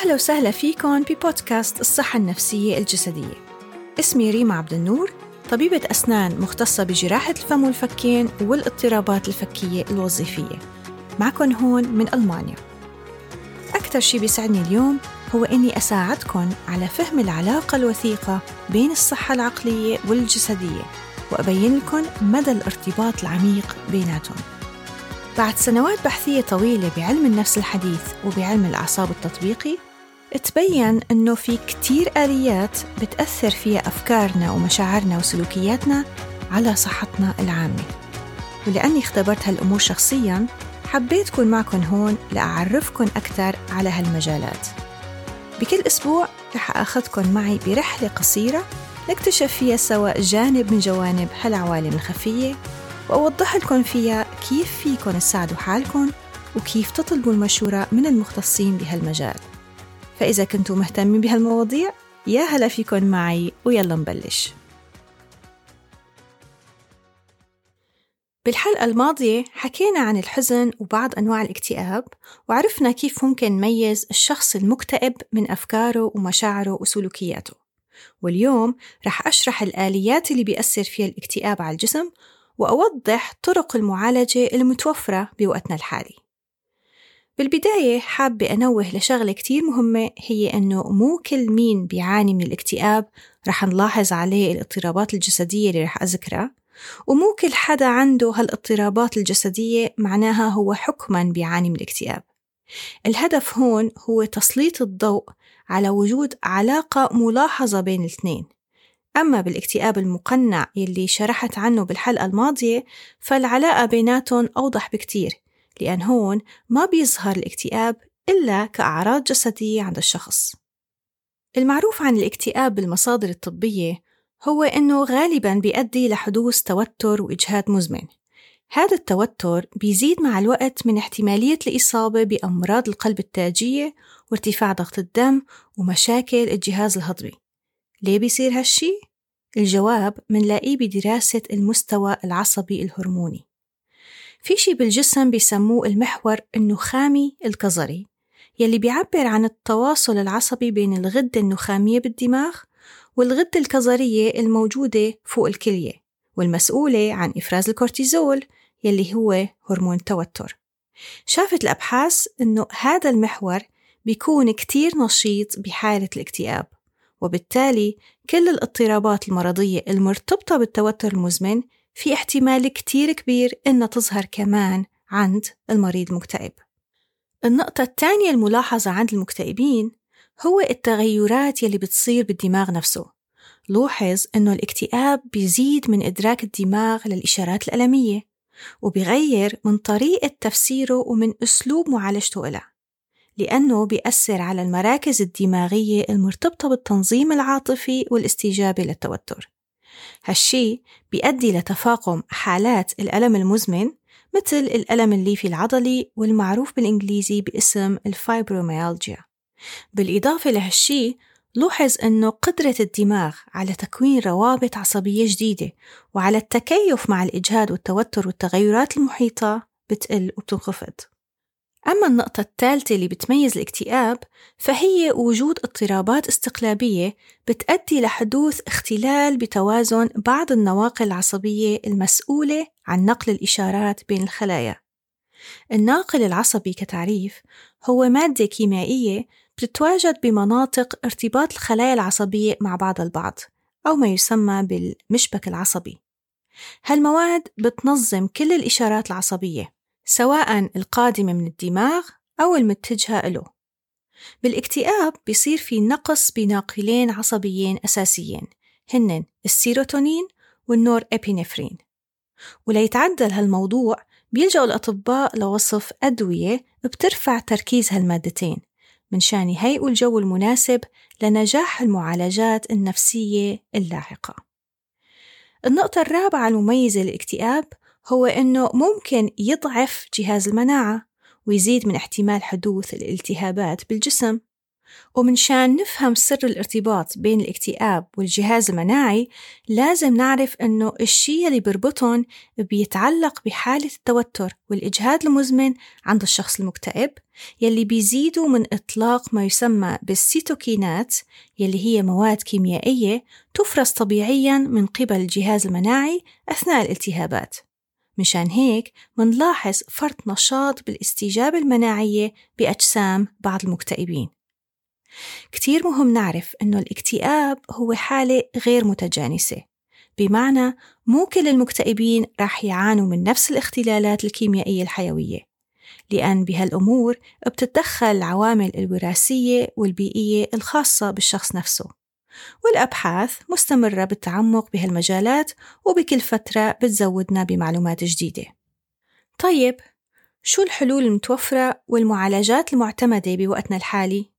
أهلا وسهلا فيكم ببودكاست الصحة النفسية الجسدية. اسمي ريما عبد النور طبيبة أسنان مختصة بجراحة الفم والفكين والاضطرابات الفكية الوظيفية. معكم هون من ألمانيا. أكثر شي بيسعدني اليوم هو إني أساعدكم على فهم العلاقة الوثيقة بين الصحة العقلية والجسدية وأبين لكم مدى الارتباط العميق بيناتهم. بعد سنوات بحثية طويلة بعلم النفس الحديث وبعلم الأعصاب التطبيقي تبين أنه في كتير آليات بتأثر فيها أفكارنا ومشاعرنا وسلوكياتنا على صحتنا العامة. ولأني اختبرت هالأمور شخصياً حبيت أكون معكم هون لأعرفكم أكثر على هالمجالات. بكل أسبوع رح أخذكم معي برحلة قصيرة نكتشف فيها سوا جانب من جوانب هالعوالم الخفية وأوضح لكم فيها كيف فيكم تساعدوا حالكم وكيف تطلبوا المشورة من المختصين بهالمجال. فإذا كنتوا مهتمين بهالمواضيع يا هلا فيكم معي ويلا نبلش. بالحلقة الماضية حكينا عن الحزن وبعض أنواع الاكتئاب وعرفنا كيف ممكن نميز الشخص المكتئب من أفكاره ومشاعره وسلوكياته. واليوم رح أشرح الآليات اللي بيأثر فيها الاكتئاب على الجسم وأوضح طرق المعالجة المتوفرة بوقتنا الحالي. بالبداية حابة أنوه لشغلة كتير مهمة هي أنه مو كل مين بيعاني من الاكتئاب رح نلاحظ عليه الاضطرابات الجسدية اللي رح أذكرها ومو كل حدا عنده هالاضطرابات الجسدية معناها هو حكما بيعاني من الاكتئاب. الهدف هون هو تسليط الضوء على وجود علاقة ملاحظة بين الاثنين. أما بالاكتئاب المقنع يلي شرحت عنه بالحلقة الماضية فالعلاقة بيناتهم أوضح بكتير. لأن هون ما بيظهر الاكتئاب إلا كأعراض جسدية عند الشخص. المعروف عن الاكتئاب بالمصادر الطبية هو إنه غالباً بيؤدي لحدوث توتر وإجهاد مزمن. هذا التوتر بيزيد مع الوقت من احتمالية الإصابة بأمراض القلب التاجية وارتفاع ضغط الدم ومشاكل الجهاز الهضمي. ليه بيصير هالشي؟ الجواب منلاقيه بدراسة المستوى العصبي الهرموني. في شي بالجسم بيسموه المحور النخامي الكظري يلي بيعبر عن التواصل العصبي بين الغدة النخامية بالدماغ والغدة الكظرية الموجودة فوق الكلية والمسؤولة عن إفراز الكورتيزول يلي هو هرمون التوتر شافت الأبحاث أنه هذا المحور بيكون كتير نشيط بحالة الاكتئاب وبالتالي كل الاضطرابات المرضية المرتبطة بالتوتر المزمن في احتمال كتير كبير إنها تظهر كمان عند المريض المكتئب. النقطة الثانية الملاحظة عند المكتئبين هو التغيرات يلي بتصير بالدماغ نفسه. لوحظ إنه الاكتئاب بيزيد من إدراك الدماغ للإشارات الألمية وبيغير من طريقة تفسيره ومن أسلوب معالجته إلها لأنه بيأثر على المراكز الدماغية المرتبطة بالتنظيم العاطفي والاستجابة للتوتر. هالشي بيؤدي لتفاقم حالات الألم المزمن مثل الألم الليفي العضلي والمعروف بالإنجليزي باسم الفايبروميالجيا. بالإضافة لهالشي لوحظ أنه قدرة الدماغ على تكوين روابط عصبية جديدة وعلى التكيف مع الإجهاد والتوتر والتغيرات المحيطة بتقل وبتنخفض. أما النقطة الثالثة اللي بتميز الاكتئاب فهي وجود اضطرابات استقلابية بتأدي لحدوث اختلال بتوازن بعض النواقل العصبية المسؤولة عن نقل الإشارات بين الخلايا. الناقل العصبي كتعريف هو مادة كيميائية بتتواجد بمناطق ارتباط الخلايا العصبية مع بعض البعض أو ما يسمى بالمشبك العصبي. هالمواد بتنظم كل الإشارات العصبية سواء القادمة من الدماغ أو المتجهة له. بالاكتئاب بيصير في نقص بناقلين عصبيين أساسيين هن السيروتونين والنور إبينفرين وليتعدل هالموضوع بيلجأوا الأطباء لوصف أدوية بترفع تركيز هالمادتين من شان يهيئوا الجو المناسب لنجاح المعالجات النفسية اللاحقة. النقطة الرابعة المميزة للاكتئاب هو إنه ممكن يضعف جهاز المناعة ويزيد من احتمال حدوث الالتهابات بالجسم. ومنشان نفهم سر الارتباط بين الاكتئاب والجهاز المناعي لازم نعرف أنه الشيء اللي بيربطهم بيتعلق بحالة التوتر والإجهاد المزمن عند الشخص المكتئب يلي بيزيدوا من إطلاق ما يسمى بالسيتوكينات يلي هي مواد كيميائية تفرز طبيعيا من قبل الجهاز المناعي أثناء الالتهابات. مشان هيك منلاحظ فرط نشاط بالاستجابة المناعية بأجسام بعض المكتئبين. كتير مهم نعرف إنه الاكتئاب هو حالة غير متجانسة بمعنى مو كل المكتئبين راح يعانوا من نفس الاختلالات الكيميائية الحيوية لأن بهالأمور بتتدخل العوامل الوراثية والبيئية الخاصة بالشخص نفسه. والأبحاث مستمرة بالتعمق بهالمجالات وبكل فترة بتزودنا بمعلومات جديدة. طيب شو الحلول المتوفرة والمعالجات المعتمدة بوقتنا الحالي؟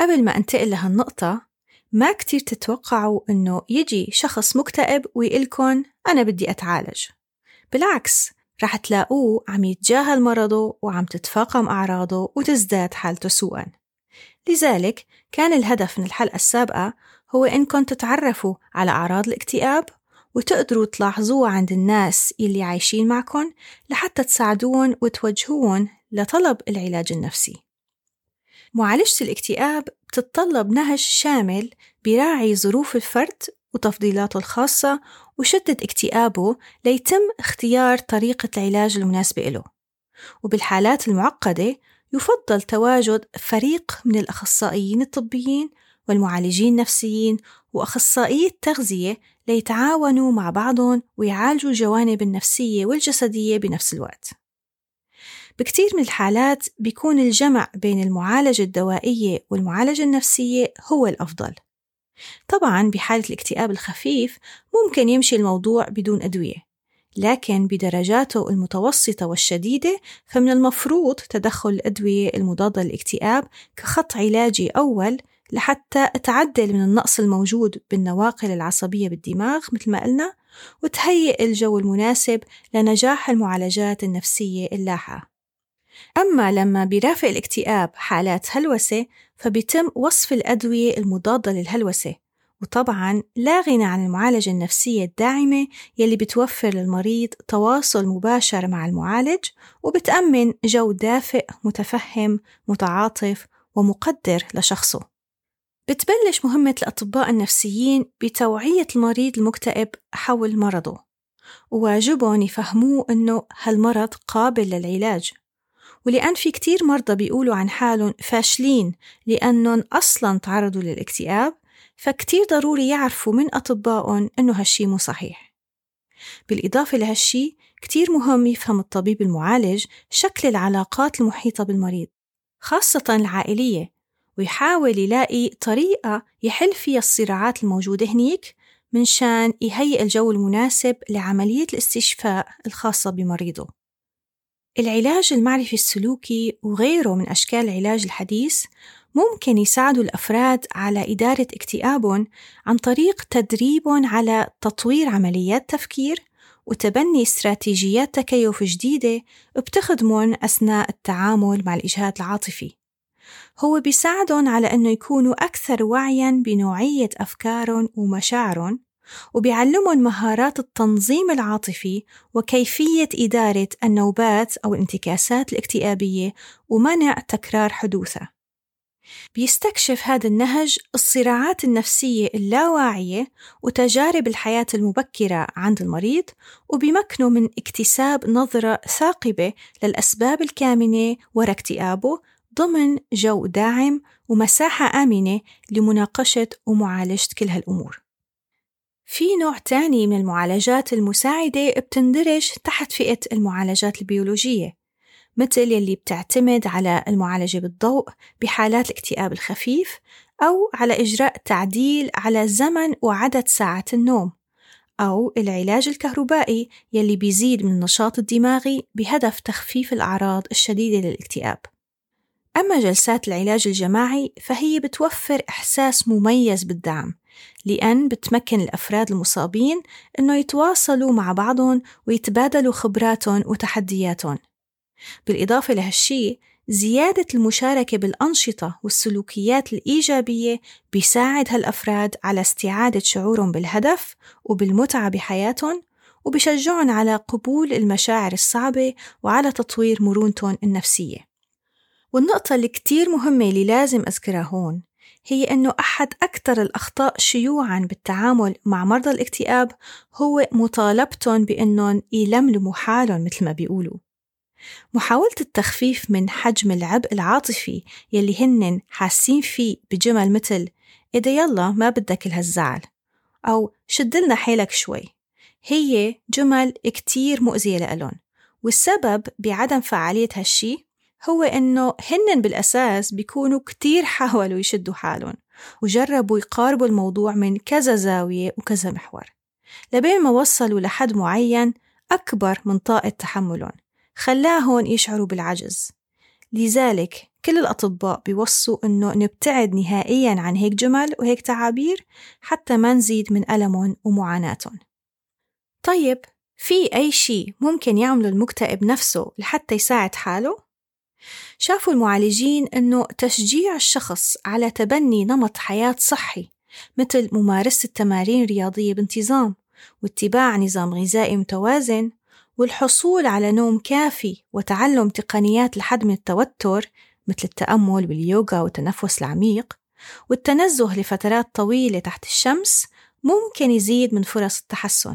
قبل ما أنتقل لهالنقطة ما كتير تتوقعوا إنه يجي شخص مكتئب ويقلكن أنا بدي أتعالج. بالعكس رح تلاقوه عم يتجاهل مرضه وعم تتفاقم أعراضه وتزداد حالته سوءا. لذلك كان الهدف من الحلقة السابقة هو إنكم تتعرفوا على أعراض الاكتئاب وتقدروا تلاحظوها عند الناس اللي عايشين معكم لحتى تساعدون وتوجهون لطلب العلاج النفسي. معالجة الاكتئاب بتتطلب نهج شامل براعي ظروف الفرد وتفضيلاته الخاصة وشدة اكتئابه ليتم اختيار طريقة العلاج المناسبة له وبالحالات المعقدة يفضل تواجد فريق من الأخصائيين الطبيين والمعالجين النفسيين وأخصائي التغذية ليتعاونوا مع بعضهم ويعالجوا الجوانب النفسية والجسدية بنفس الوقت. بكتير من الحالات بيكون الجمع بين المعالجة الدوائية والمعالجة النفسية هو الأفضل. طبعا بحالة الاكتئاب الخفيف ممكن يمشي الموضوع بدون أدوية لكن بدرجاته المتوسطة والشديدة فمن المفروض تدخل الأدوية المضادة للاكتئاب كخط علاجي أول لحتى تعدل من النقص الموجود بالنواقل العصبية بالدماغ مثل ما قلنا وتهيئ الجو المناسب لنجاح المعالجات النفسية اللاحقة. أما لما بيرافق الاكتئاب حالات هلوسة فبيتم وصف الأدوية المضادة للهلوسة. وطبعا لا غنى عن المعالجة النفسية الداعمة يلي بتوفر للمريض تواصل مباشر مع المعالج وبتأمن جو دافئ متفهم متعاطف ومقدر لشخصه. بتبلش مهمة الأطباء النفسيين بتوعية المريض المكتئب حول مرضه وواجبهم يفهموه أنه هالمرض قابل للعلاج. ولأن في كتير مرضى بيقولوا عن حالهم فاشلين لأنهم أصلا تعرضوا للاكتئاب فكتير ضروري يعرفوا من أطبائهم إنه هالشي مو صحيح. بالإضافة لهالشي كتير مهم يفهم الطبيب المعالج شكل العلاقات المحيطة بالمريض خاصة العائلية ويحاول يلاقي طريقة يحل فيها الصراعات الموجودة هنيك من شان يهيئ الجو المناسب لعملية الاستشفاء الخاصة بمريضه. العلاج المعرفي السلوكي وغيره من أشكال العلاج الحديث ممكن يساعدوا الأفراد على إدارة اكتئابهم عن طريق تدريبهم على تطوير عمليات تفكير وتبني استراتيجيات تكيف جديدة بتخدمهم أثناء التعامل مع الإجهاد العاطفي. هو بيساعدهم على أنه يكونوا أكثر وعيا بنوعية أفكارهم ومشاعرهم وبيعلمهم مهارات التنظيم العاطفي وكيفية إدارة النوبات أو الانتكاسات الاكتئابية ومنع تكرار حدوثها. بيستكشف هذا النهج الصراعات النفسية اللاواعية وتجارب الحياة المبكرة عند المريض وبيمكنه من اكتساب نظرة ثاقبة للأسباب الكامنة وراء اكتئابه ضمن جو داعم ومساحة آمنة لمناقشة ومعالجة كل هالأمور. في نوع تاني من المعالجات المساعدة بتندرج تحت فئة المعالجات البيولوجية مثل يلي بتعتمد على المعالجة بالضوء بحالات الاكتئاب الخفيف أو على إجراء تعديل على زمن وعدد ساعات النوم أو العلاج الكهربائي يلي بيزيد من النشاط الدماغي بهدف تخفيف الأعراض الشديدة للاكتئاب أما جلسات العلاج الجماعي فهي بتوفر إحساس مميز بالدعم لأن بتمكن الأفراد المصابين إنه يتواصلوا مع بعضهم ويتبادلوا خبراتهم وتحدياتهم. بالإضافة لهالشي زيادة المشاركة بالأنشطة والسلوكيات الإيجابية بيساعد هالأفراد على استعادة شعورهم بالهدف وبالمتعة بحياتهم وبشجعهم على قبول المشاعر الصعبة وعلى تطوير مرونتهم النفسية. والنقطة اللي كتير مهمة اللي لازم أذكرها هون هي أنه أحد أكثر الأخطاء شيوعاً بالتعامل مع مرضى الاكتئاب هو مطالبتهم بأنهم يلملموا حالهم مثل ما بيقولوا. محاولة التخفيف من حجم العبء العاطفي يلي هن حاسين فيه بجمل مثل إذا يلا ما بدك الهالزعل أو شدلنا حيلك شوي هي جمل كتير مؤذية لألون والسبب بعدم فعالية هالشي هو إنه هن بالأساس بيكونوا كتير حاولوا يشدوا حالهم وجربوا يقاربوا الموضوع من كذا زاوية وكذا محور لبين ما وصلوا لحد معين أكبر من طاقة تحملهم خلاهم يشعروا بالعجز لذلك كل الأطباء بيوصوا إنه نبتعد نهائيا عن هيك جمل وهيك تعابير حتى ما نزيد من ألمهم ومعاناتهم طيب في أي شيء ممكن يعمله المكتئب نفسه لحتى يساعد حاله؟ شافوا المعالجين أنه تشجيع الشخص على تبني نمط حياة صحي مثل ممارسة تمارين رياضية بانتظام واتباع نظام غذائي متوازن والحصول على نوم كافي وتعلم تقنيات لحد من التوتر مثل التأمل واليوغا والتنفس العميق والتنزه لفترات طويلة تحت الشمس ممكن يزيد من فرص التحسن.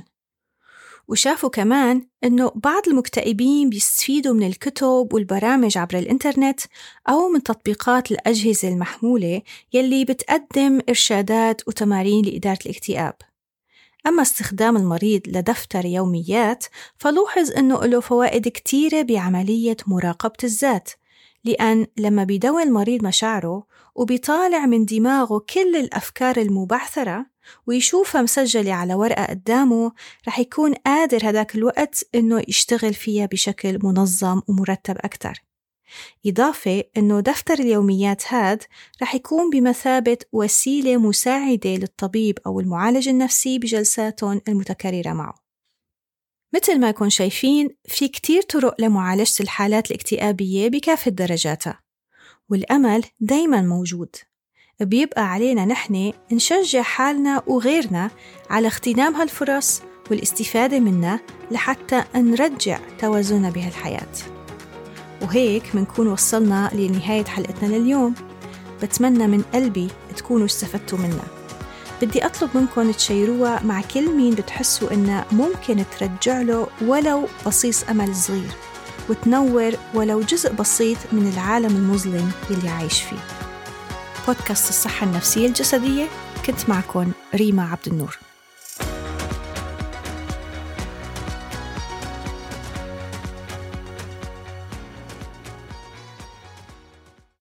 وشافوا كمان إنه بعض المكتئبين بيستفيدوا من الكتب والبرامج عبر الإنترنت أو من تطبيقات الأجهزة المحمولة يلي بتقدم إرشادات وتمارين لإدارة الاكتئاب. أما استخدام المريض لدفتر يوميات فلوحظ أنه له فوائد كتيرة بعملية مراقبة الذات لأن لما بيدون المريض مشاعره وبيطالع من دماغه كل الأفكار المبعثرة ويشوفها مسجلة على ورقة قدامه رح يكون قادر هداك الوقت إنه يشتغل فيها بشكل منظم ومرتب أكتر. إضافة إنه دفتر اليوميات هاد رح يكون بمثابة وسيلة مساعدة للطبيب أو المعالج النفسي بجلساتهم المتكررة معه. مثل ما كون شايفين في كتير طرق لمعالجة الحالات الاكتئابية بكافة درجاتها والأمل دايما موجود. بيبقى علينا نحن نشجع حالنا وغيرنا على اغتنام هالفرص والاستفادة منها لحتى نرجع توازننا بهالحياة. وهيك منكون وصلنا لنهاية حلقتنا لليوم. بتمنى من قلبي تكونوا استفدتوا منها. بدي أطلب منكم تشيروها مع كل مين بتحسوا إنها ممكن ترجع له ولو بصيص أمل صغير. وتنور ولو جزء بسيط من العالم المظلم يلي عايش فيه. بودكاست الصحة النفسية الجسدية. كنت معكم ريما عبد النور.